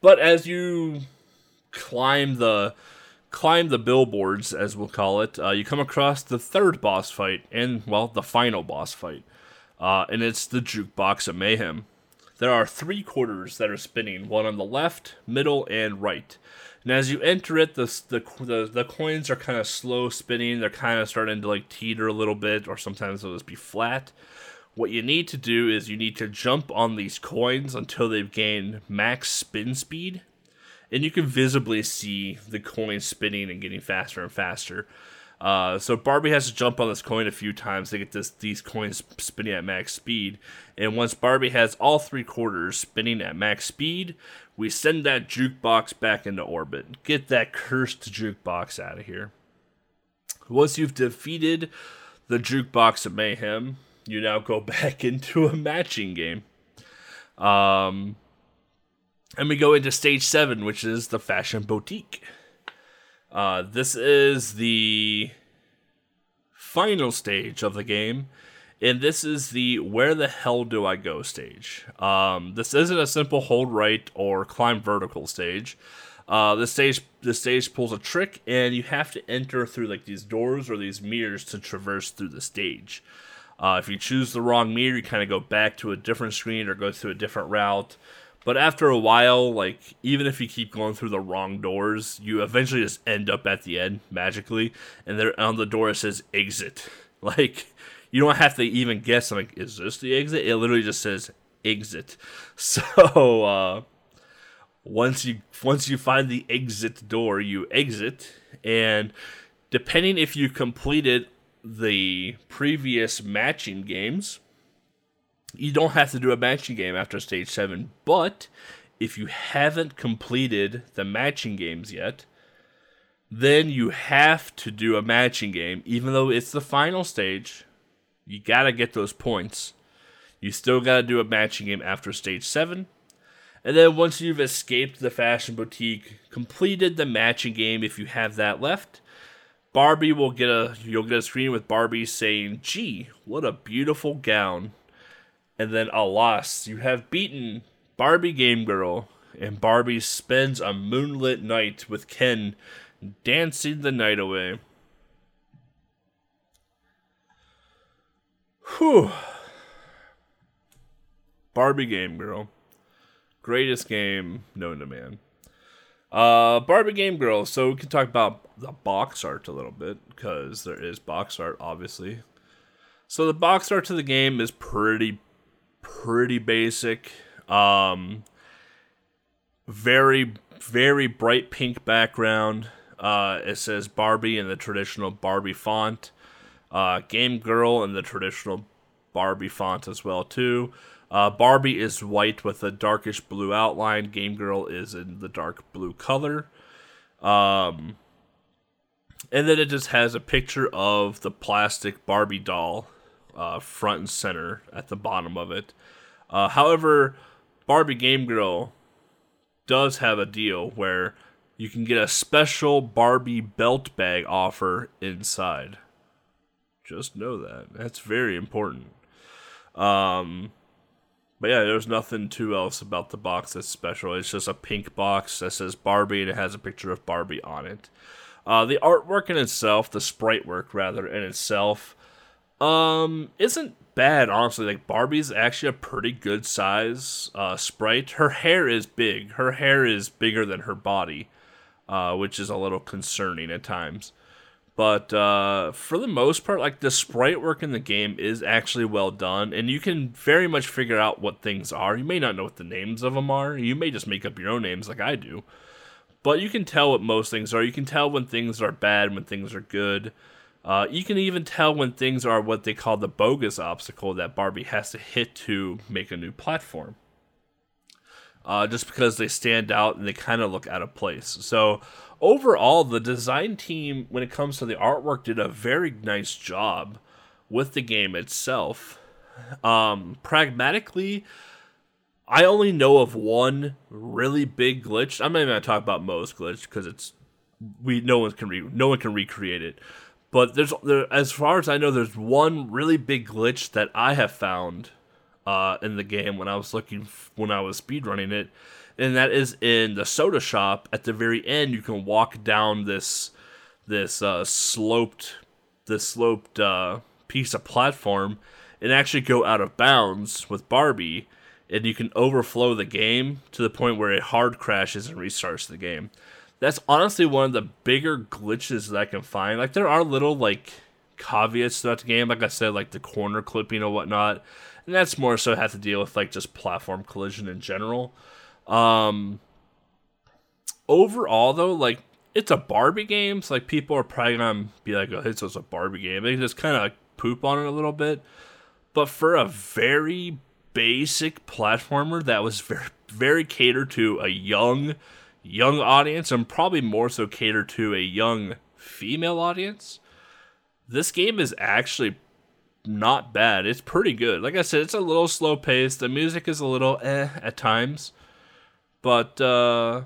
But as you climb the climb the billboards, as we'll call it, uh, you come across the third boss fight and well, the final boss fight, uh, and it's the jukebox of mayhem. There are three quarters that are spinning, one on the left, middle, and right. And as you enter it, the the the, the coins are kind of slow spinning. They're kind of starting to like teeter a little bit, or sometimes they'll just be flat. What you need to do is you need to jump on these coins until they've gained max spin speed, and you can visibly see the coin spinning and getting faster and faster. Uh, so Barbie has to jump on this coin a few times to get this these coins spinning at max speed. And once Barbie has all three quarters spinning at max speed, we send that jukebox back into orbit. Get that cursed jukebox out of here. Once you've defeated the jukebox of mayhem, you now go *laughs* back into a matching game. Um, and we go into stage seven, which is the fashion boutique. Uh, this is the final stage of the game, and this is the where the hell do I go stage. Um, this isn't a simple hold right or climb vertical stage. Uh, the stage the stage pulls a trick, and you have to enter through like these doors or these mirrors to traverse through the stage. Uh, if you choose the wrong mirror, you kind of go back to a different screen or go through a different route. But after a while, like even if you keep going through the wrong doors, you eventually just end up at the end magically, and there on the door it says exit. *laughs* Like you don't have to even guess. I'm like, is this the exit? It literally just says exit. *laughs* So uh, once you once you find the exit door, you exit, and depending if you completed the previous matching games, you don't have to do a matching game after stage 7, but if you haven't completed the matching games yet, then you have to do a matching game even though it's the final stage. You got to get those points. You still got to do a matching game after stage 7. And then once you've escaped the fashion boutique, completed the matching game if you have that left, Barbie will get a you'll get a screen with Barbie saying, "Gee, what a beautiful gown." And then alas, you have beaten Barbie Game Girl, and Barbie spends a moonlit night with Ken dancing the night away. Whew. Barbie Game Girl. Greatest game known to man. Uh, Barbie Game Girl. So we can talk about the box art a little bit because there is box art, obviously. So the box art to the game is pretty, pretty basic. Um, very, very bright pink background. Uh, it says Barbie in the traditional Barbie font. Uh, Game Girl in the traditional Barbie font as well too. Uh, Barbie is white with a darkish blue outline. Game Girl is in the dark blue color. Um, and then it just has a picture of the plastic Barbie doll uh, front and center at the bottom of it. Uh, however, Barbie Game Girl does have a deal where you can get a special Barbie belt bag offer inside. Just know that. That's very important. Um, but yeah, there's nothing too else about the box that's special. It's just a pink box that says Barbie and it has a picture of Barbie on it. Uh, the artwork in itself, the sprite work rather in itself, um, isn't bad honestly. Like Barbie's actually a pretty good size uh, sprite. Her hair is big. Her hair is bigger than her body, uh, which is a little concerning at times. But uh, for the most part, like the sprite work in the game is actually well done, and you can very much figure out what things are. You may not know what the names of them are. You may just make up your own names, like I do. But you can tell what most things are. You can tell when things are bad, when things are good. Uh, you can even tell when things are what they call the bogus obstacle that Barbie has to hit to make a new platform. Uh, just because they stand out and they kind of look out of place. So overall, the design team, when it comes to the artwork, did a very nice job with the game itself. Um, pragmatically, I only know of one really big glitch. I'm not even gonna talk about most glitch because it's we no one can re, no one can recreate it. But there's there, as far as I know, there's one really big glitch that I have found uh, in the game when I was looking when I was speedrunning it, and that is in the soda shop. At the very end, you can walk down this this uh, sloped this sloped uh, piece of platform and actually go out of bounds with Barbie, and you can overflow the game to the point where it hard crashes and restarts the game. That's honestly one of the bigger glitches that I can find. Like there are little like caveats to the game, like I said, like the corner clipping or whatnot, and that's more so have to deal with like just platform collision in general. Um, overall, though, like it's a Barbie game, so like people are probably gonna be like, "Oh, this was a Barbie game." They just kind of like, poop on it a little bit, but for a very basic platformer that was very very catered to a young young audience and probably more so cater to a young female audience. This game is actually not bad. It's pretty good. Like I said, it's a little slow paced. The music is a little eh at times. But uh,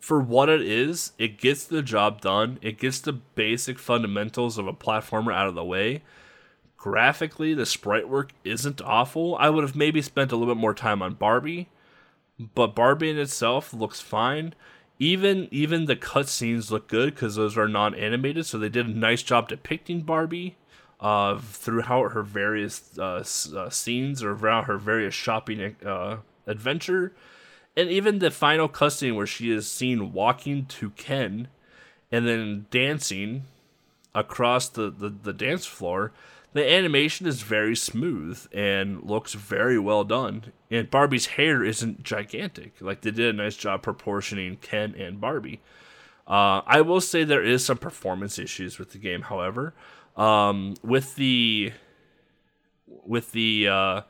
for what it is, it gets the job done. It gets the basic fundamentals of a platformer out of the way. Graphically, the sprite work isn't awful. I would have maybe spent a little bit more time on Barbie, but Barbie in itself looks fine. Even even the cutscenes look good because those are non-animated, so they did a nice job depicting Barbie uh, throughout her various uh, uh, scenes or throughout her various shopping uh, adventure and even the final cutscene where she is seen walking to Ken and then dancing across the, the, the dance floor, the animation is very smooth and looks very well done. And Barbie's hair isn't gigantic. Like they did a nice job proportioning Ken and Barbie. Uh, I will say there is some performance issues with the game, however. Um, with the with the uh,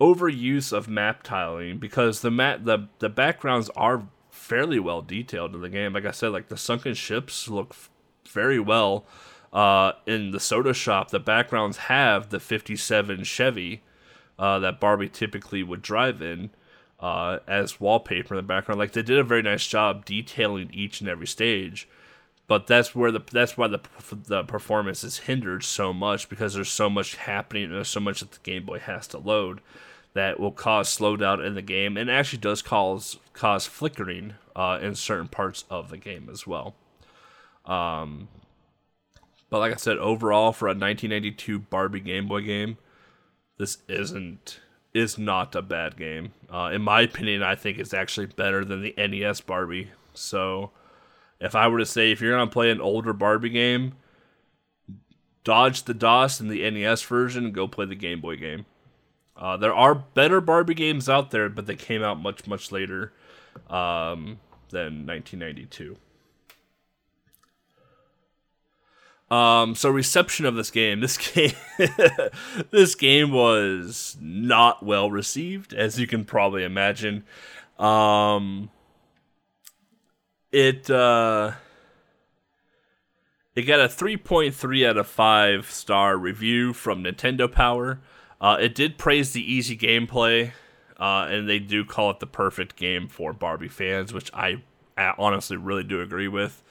overuse of map tiling because the map the the backgrounds are fairly well detailed in the game. Like I said, like the sunken ships look f- very well. Uh, in the soda shop, the backgrounds have the '57 Chevy uh, that Barbie typically would drive in uh, as wallpaper in the background. Like they did a very nice job detailing each and every stage. But that's where the that's why the the performance is hindered so much because there's so much happening and there's so much that the Game Boy has to load that will cause slowdown in the game and actually does cause cause flickering uh, in certain parts of the game as well. Um, but like I said, overall for a 1992 Barbie Game Boy game, this isn't is not a bad game. Uh, in my opinion, I think it's actually better than the NES Barbie. So, if I were to say if you're gonna play an older Barbie game, dodge the DOS in the NES version and go play the Game Boy game. Uh, there are better Barbie games out there, but they came out much, much later um, than 1992. Um, so reception of this game, this *laughs* game, this game was not well received, as you can probably imagine. Um, it uh, it got a 3.3 out of 5 star review from Nintendo Power. Uh, it did praise the easy gameplay, uh, and they do call it the perfect game for Barbie fans, which I honestly really do agree with.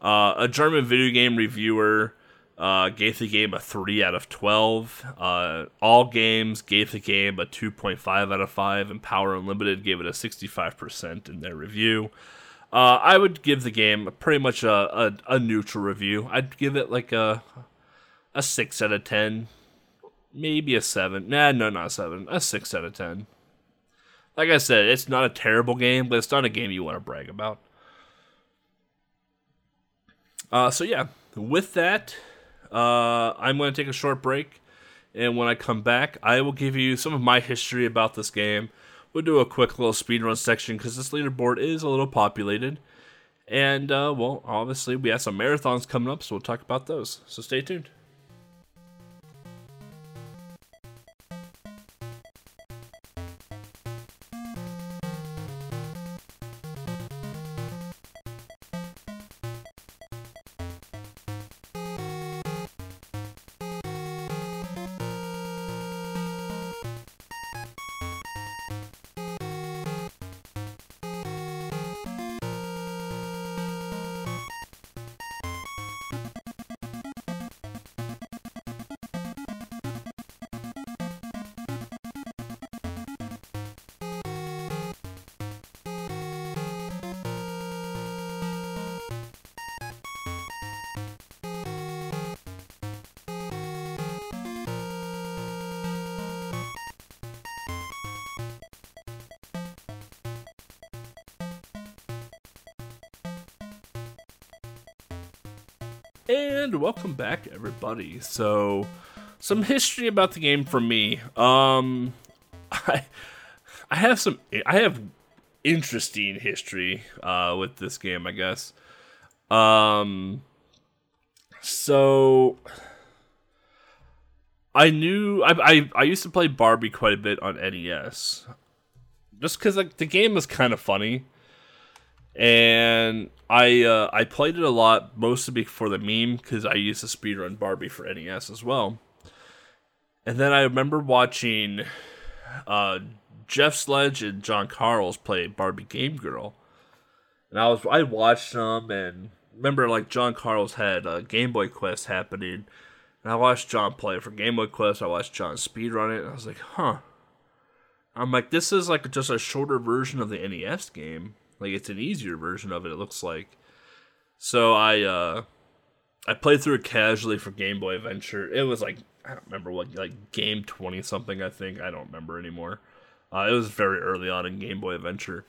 Uh, a German video game reviewer uh, gave the game a 3 out of 12. Uh, all Games gave the game a 2.5 out of 5, and Power Unlimited gave it a 65% in their review. Uh, I would give the game pretty much a, a, a neutral review. I'd give it like a a six out of ten, maybe a seven. Nah, no, not a seven. A six out of ten. Like I said, it's not a terrible game, but it's not a game you want to brag about. Uh, so yeah, with that, uh, I'm going to take a short break, and when I come back, I will give you some of my history about this game. We'll do a quick little speedrun section because this leaderboard is a little populated. And, uh, well, obviously, we have some marathons coming up, so we'll talk about those. So stay tuned. And welcome back, everybody. So, some history about the game from me. Um, *laughs* I, I have some, I have interesting history uh, with this game, I guess. Um, so I knew I, I I used to play Barbie quite a bit on NES, just because like the game was kind of funny and I uh, I played it a lot, mostly for the meme because I used to speedrun Barbie for NES as well. And then I remember watching uh, Jeff Sledge and John Carls play Barbie Game Girl, and I was I watched them and remember like John Carls had a Game Boy Quest happening, and I watched John play for Game Boy Quest. I watched John speedrun it, and I was like, huh. I'm like, this is like just a shorter version of the NES game like it's an easier version of it. It looks like. So I uh, I played through it casually for Game Boy Adventure. It was like I don't remember what like game twenty something. I think I don't remember anymore. Uh, it was very early on in Game Boy Adventure,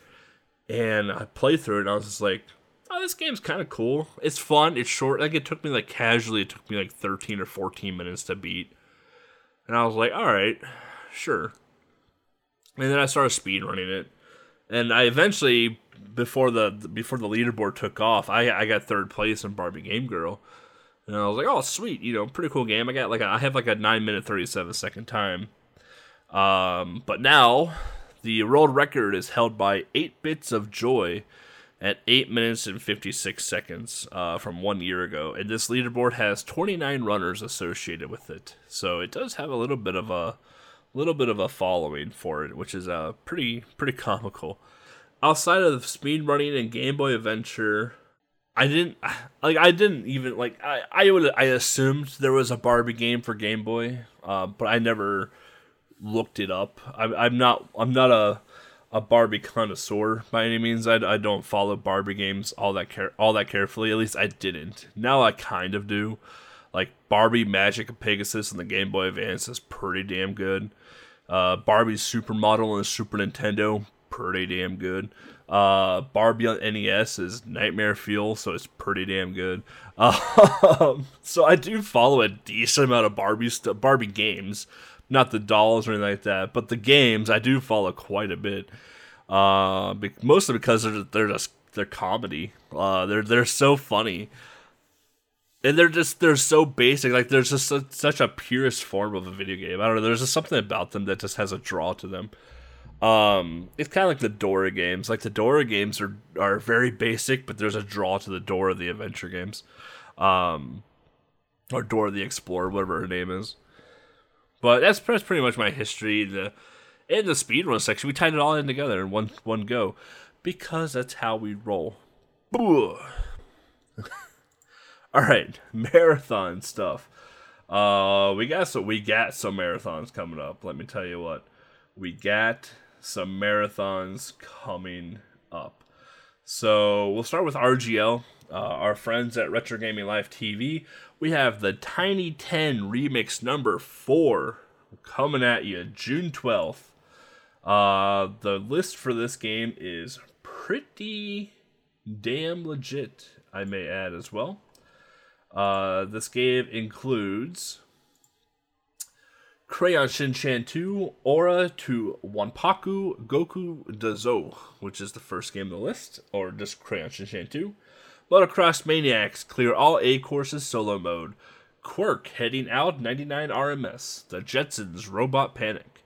and I played through it. and I was just like, "Oh, this game's kind of cool. It's fun. It's short. Like it took me like casually. It took me like thirteen or fourteen minutes to beat." And I was like, "All right, sure." And then I started speed running it, and I eventually before the before the leaderboard took off, I I got third place in Barbie Game Girl, and I was like, oh sweet, you know, pretty cool game. I got like a, I have like a nine minute thirty seven second time. Um, but now the world record is held by eight bits of joy at 8 minutes and 56 seconds uh, from one year ago. And this leaderboard has 29 runners associated with it. So it does have a little bit of a little bit of a following for it, which is uh, pretty pretty comical outside of speed running and Game Boy Adventure, I didn't like. I didn't even like. I I would I assumed there was a Barbie game for Game Boy, uh, but I never looked it up. I'm I'm not I'm not a a Barbie connoisseur by any means. I, I don't follow Barbie games all that care all that carefully. At least I didn't. Now I kind of do. Like Barbie Magic of Pegasus and the Game Boy Advance is pretty damn good. Uh, Barbie's Supermodel the Super Nintendo pretty damn good. Uh, Barbie on NES is Nightmare Fuel, so it's pretty damn good. *laughs* Um, so I do follow a decent amount of Barbie st- Barbie games, not the dolls or anything like that, but the games I do follow quite a bit. Uh, be- mostly because they're they're just they're comedy. Uh, they're they're so funny. And they're just they're so basic. Like there's just a, such a purest form of a video game. I don't know. There's just something about them that just has a draw to them. Um, it's kind of like the Dora games. Like the Dora games are are very basic, but there's a draw to the Dora the Adventure games, um, or Dora the Explorer, whatever her name is. But that's, that's pretty much my history. The in the speedrun section, we tied it all in together in one one go, because that's how we roll. *laughs* all right, marathon stuff. Uh, we got some we got some marathons coming up. Let me tell you what we got some marathons coming up. So we'll start with RGL, uh, our friends at Retro Gaming Live TV. We have the Tiny 10 Remix number 4 coming at you June 12th. Uh, the list for this game is pretty damn legit, I may add as well. Uh, this game includes Crayon Shinchan 2, Aura to Wanpaku Goku Dazo, which is the first game on the list, or just Crayon Shinchan 2. Motocross Maniacs, clear all A courses solo mode. Quirk, heading out 99 RMS. The Jetsons, Robot Panic.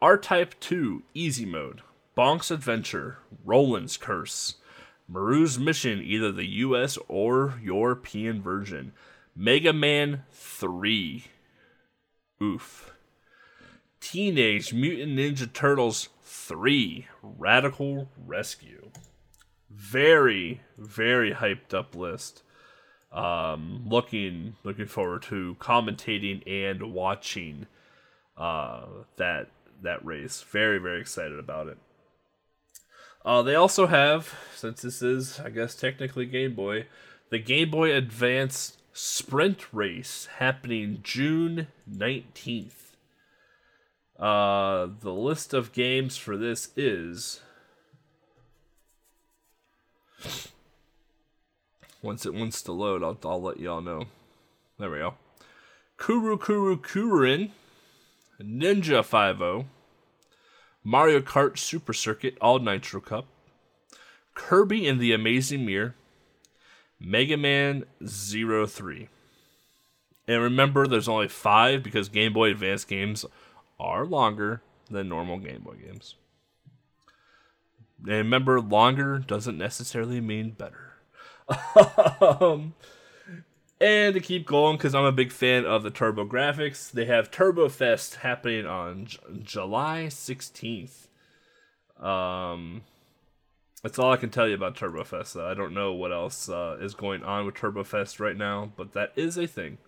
R Type 2, easy mode. Bonk's Adventure, Roland's Curse. Maru's Mission, either the US or European version. Mega Man 3. Oof. Teenage Mutant Ninja Turtles 3 Radical Rescue. Very, very hyped up list. Um, looking looking forward to commentating and watching uh, that that race. Very, very excited about it. Uh, they also have, since this is, I guess, technically Game Boy, the Game Boy Advance Sprint Race happening June 19th. Uh, the list of games for this is. Once it wants to load, I'll, I'll let y'all know. There we go. Kuru Kuru Kurin, Ninja 5 Mario Kart Super Circuit All Nitro Cup, Kirby and the Amazing Mirror, Mega Man 03. And remember, there's only five because Game Boy Advance games are longer than normal Game Boy games. And remember, longer doesn't necessarily mean better. *laughs* um, and to keep going, because I'm a big fan of the TurboGrafx, they have Turbo Fest happening on J- July 16th. Um, that's all I can tell you about Turbo Fest. I don't know what else uh, is going on with Turbo Fest right now, but that is a thing.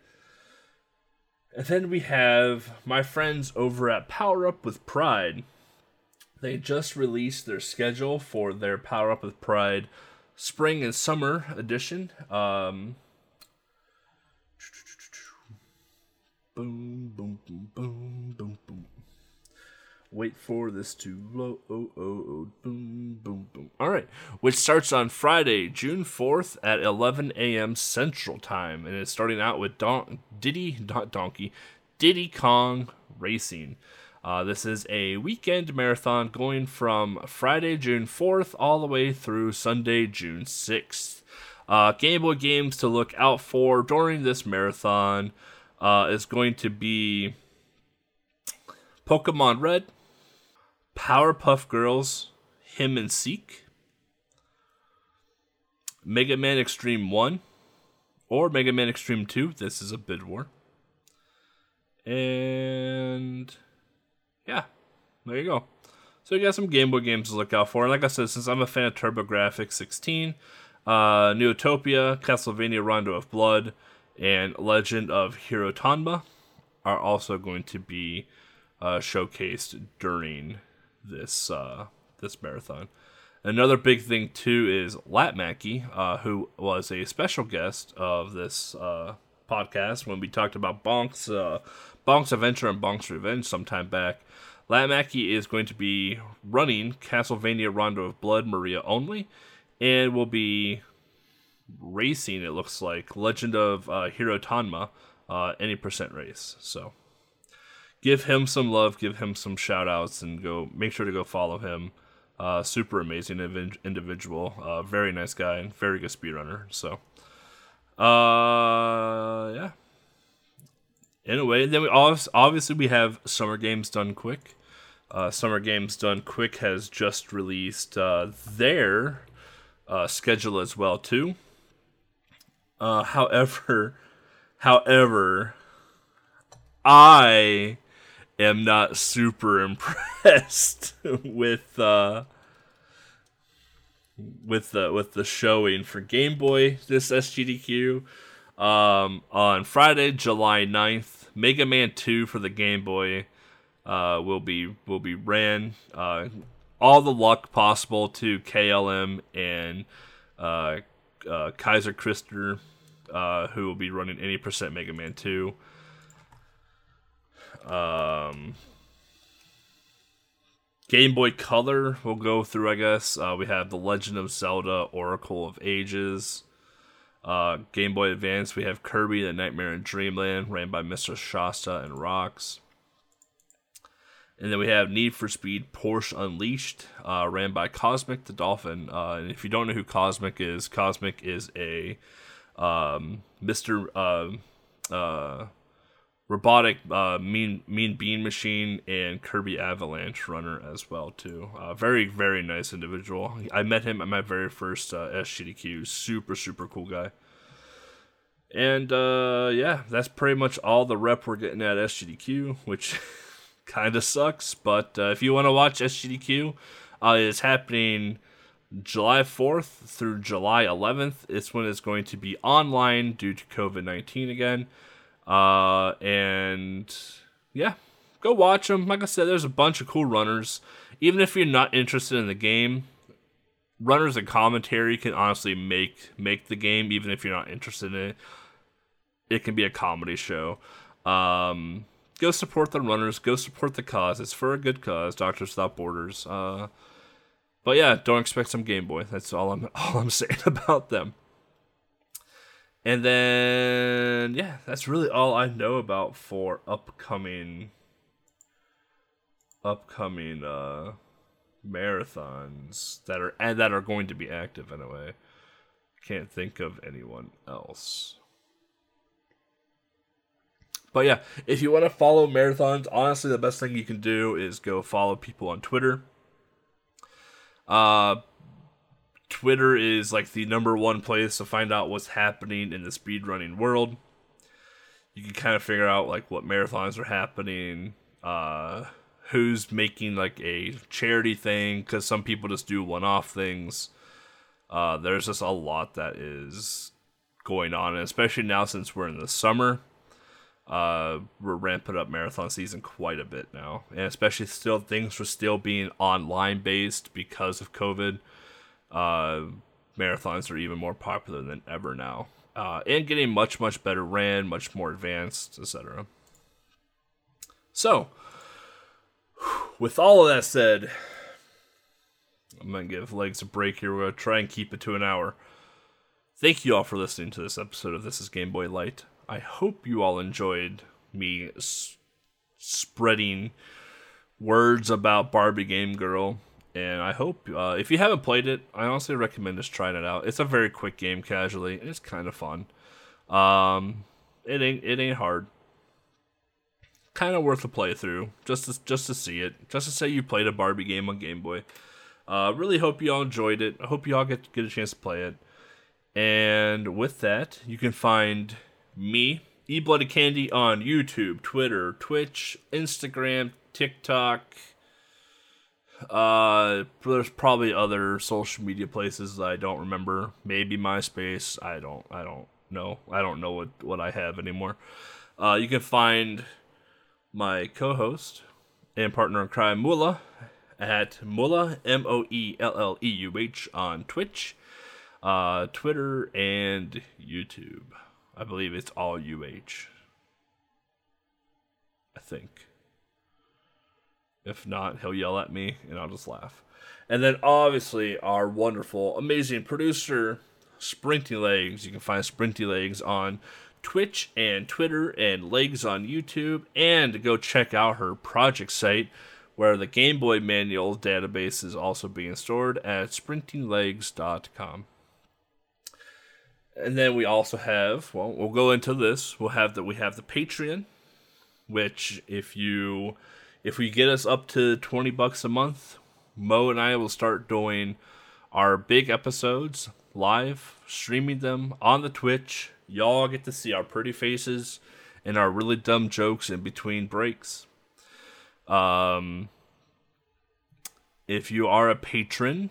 And then we have my friends over at Power Up with Pride. They just released their schedule for their Power Up with Pride spring and summer edition. Um, *tsk* boom, boom, boom, boom, boom. Wait for this to load. Oh, oh, oh, boom, boom, boom. All right, which starts on Friday, June 4th at 11 a.m. Central Time. And it's starting out with Don- Diddy, not Donkey, Diddy Kong Racing. Uh, this is a weekend marathon going from Friday, June 4th, all the way through Sunday, June 6th. Uh, Game Boy games to look out for during this marathon uh, is going to be Pokemon Red, Powerpuff Girls, Him and Seek, Mega Man Extreme 1, or Mega Man Extreme 2. This is a bid war. And yeah, there you go. So you got some Game Boy games to look out for. And like I said, since I'm a fan of TurboGrafx 16, uh, Neutopia, Castlevania Rondo of Blood, and Legend of Hero Tonma are also going to be uh, showcased during this uh, this marathon. Another big thing too is Lat Mackey, uh, who was a special guest of this uh, podcast when we talked about Bonk's uh, Bonk's Adventure and Bonk's Revenge sometime back. Lat Mackey is going to be running Castlevania Rondo of Blood Maria only, and will be racing. It looks like Legend of uh, Hero Tonma, uh, any percent race. So give him some love, give him some shout outs, and go make sure to go follow him. Uh, super amazing individual, uh, very nice guy, and very good speedrunner. So, uh, yeah. Anyway, then we obviously we have Summer Games Done Quick. Uh, Summer Games Done Quick has just released uh, their uh, schedule as well too. Uh, however, however, I am not super *laughs* impressed with uh with the with the showing for Game Boy this SGDQ um on Friday July 9th Mega Man 2 for the Game Boy uh will be will be ran uh all the luck possible to KLM and uh, uh, Kaiser Krister, uh, who will be running any percent Mega Man 2. Um, Game Boy Color we'll go through, I guess. Uh, we have The Legend of Zelda Oracle of Ages. Uh, Game Boy Advance, we have Kirby The Nightmare in Dreamland, ran by Mr. Shasta and Rocks. And then we have Need for Speed Porsche Unleashed, uh, ran by Cosmic the Dolphin. Uh, and if you don't know who Cosmic is, Cosmic is a um, Mr. Uh, uh, Robotnik's uh, Mean Mean Bean Machine and Kirby Avalanche runner as well too. Uh, very very nice individual. I met him at my very first uh, SGDQ. Super super cool guy. And uh, yeah, that's pretty much all the rep we're getting at SGDQ, which *laughs* kind of sucks. But uh, if you want to watch SGDQ, uh, it's happening July 4th through July 11th. It's when it's going to be online due to COVID 19 again. Uh, and yeah, go watch them. Like I said, there's a bunch of cool runners. Even if you're not interested in the game, runners and commentary can honestly make make the game. Even if you're not interested in it, it can be a comedy show. Um, go support the runners. Go support the cause. It's for a good cause. Doctors Without Borders. Uh, but yeah, don't expect some Game Boy. That's all I'm *laughs* all I'm saying about them. And then yeah, that's really all I know about for upcoming upcoming uh marathons that are that are going to be active anyway. Can't think of anyone else. But yeah, if you want to follow marathons, honestly, the best thing you can do is go follow people on Twitter. Uh, Twitter is like the number one place to find out what's happening in the speedrunning world. You can kind of figure out like what marathons are happening, uh, who's making like a charity thing, because some people just do one off things. Uh, there's just a lot that is going on, and especially now since we're in the summer uh, we're ramping up marathon season quite a bit now, and especially still things were still being online based because of COVID. Uh, marathons are even more popular than ever now, uh, and getting much much better ran, much more advanced, etc. So, with all of that said, I'm gonna give legs a break here. We're gonna try and keep it to an hour. Thank you all for listening to this episode of This Is Game Boy Light. I hope you all enjoyed me s- spreading words about Barbie Game Girl. And I hope uh, if you haven't played it, I honestly recommend just trying it out. It's a very quick game, casually, and it's kind of fun. Um, it ain't it ain't hard. Kind of worth a playthrough, just to just to see it, just to say you played a Barbie game on Game Boy. Uh, really hope you all enjoyed it. I hope you all get get a chance to play it. And with that, you can find me, E Blooded Candy on YouTube, Twitter, Twitch, Instagram, TikTok. Uh, there's probably other social media places I don't remember. Maybe MySpace. I don't. I don't know. I don't know what what I have anymore. Uh, you can find my co-host and partner in crime, Mula, at Mula M O E L L E U H on Twitch, uh, Twitter, and YouTube. I believe it's all UH. I think. If not, he'll yell at me and I'll just laugh. And then obviously our wonderful, amazing producer, Sprinty Legs. You can find Sprinty Legs on Twitch and Twitter and Legs on YouTube. And go check out her project site where the Game Boy Manual database is also being stored at sprintinglegs.com. And then we also have, well, we'll go into this. We'll have that we have the Patreon, which if you if we get us up to 20 bucks a month, Mo and I will start doing our big episodes live, streaming them on the Twitch. Y'all get to see our pretty faces and our really dumb jokes in between breaks. Um, if you are a patron,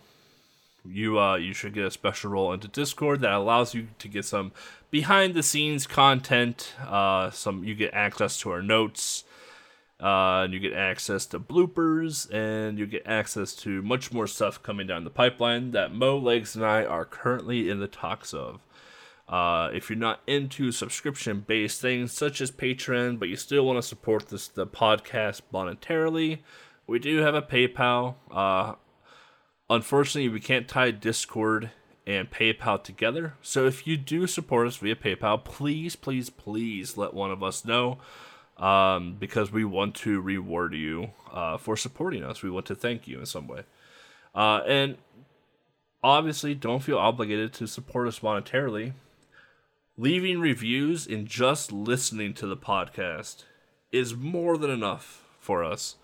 you uh you should get a special role into Discord that allows you to get some behind the scenes content. Uh, some you get access to our notes, Uh, and you get access to bloopers, and you get access to much more stuff coming down the pipeline that Mo Legs and I are currently in the talks of. Uh, if you're not into subscription-based things such as Patreon, but you still want to support this the podcast monetarily, we do have a PayPal. Uh, unfortunately, we can't tie Discord and PayPal together. So if you do support us via PayPal, please, please, please let one of us know um, because we want to reward you uh, for supporting us. We want to thank you in some way. Uh, and obviously, don't feel obligated to support us monetarily leaving reviews and just listening to the podcast is more than enough for us.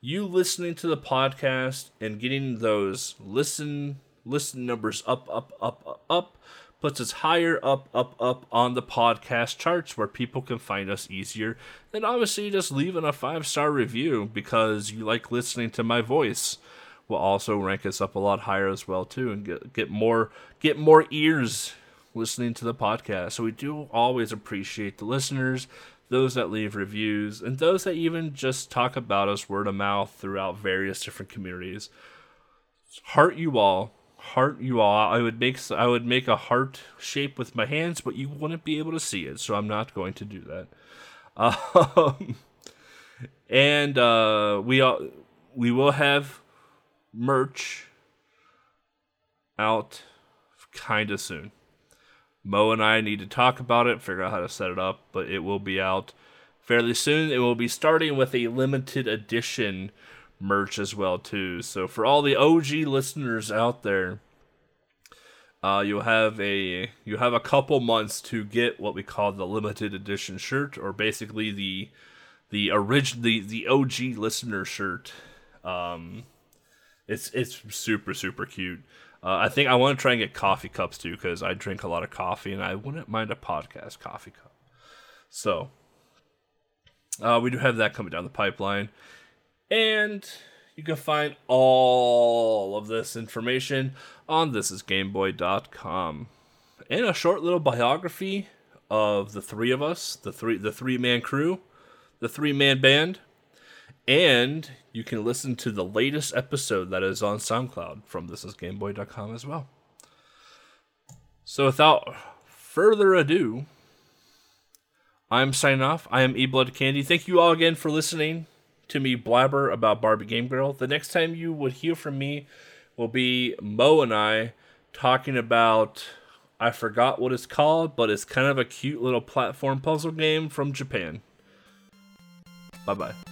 You listening to the podcast and getting those listen listen numbers up up up up, up puts us higher up up up on the podcast charts where people can find us easier than obviously just leaving a five star review because you like listening to my voice will also rank us up a lot higher as well too and get get more get more ears listening to the podcast. So we do always appreciate the listeners, those that leave reviews, and those that even just talk about us word of mouth throughout various different communities. Heart you all, heart you all. I would make I would make a heart shape with my hands, but you wouldn't be able to see it, so I'm not going to do that. *laughs* Um, and uh, we all we will have merch out kind of soon. Mo and I need to talk about it, figure out how to set it up, but it will be out fairly soon. It will be starting with a limited edition merch as well too. So for all the OG listeners out there, uh, you'll have a you have a couple months to get what we call the limited edition shirt, or basically the the original the, the OG listener shirt. Um, it's it's super super cute. Uh, I think I want to try and get coffee cups too because I drink a lot of coffee and I wouldn't mind a podcast coffee cup. So uh, we do have that coming down the pipeline, and you can find all of this information on thisisgameboy.com. And a short little biography of the three of us, the three the three man crew, the three man band, and you can listen to the latest episode that is on SoundCloud from thisisgameboy.com as well. So without further ado, I'm signing off. I am E Blood Candy. Thank you all again for listening to me blabber about Barbie Game Girl. The next time you would hear from me will be Mo and I talking about I forgot what it's called, but it's kind of a cute little platform puzzle game from Japan. Bye bye.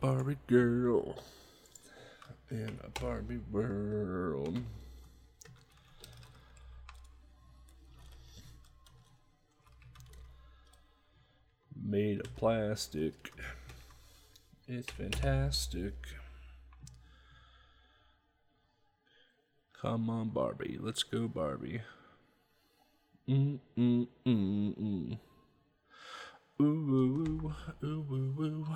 Barbie girl in a Barbie world. Made of plastic. It's fantastic. Come on, Barbie. Let's go, Barbie. Mm mm mm mm. Ooh, ooh, ooh,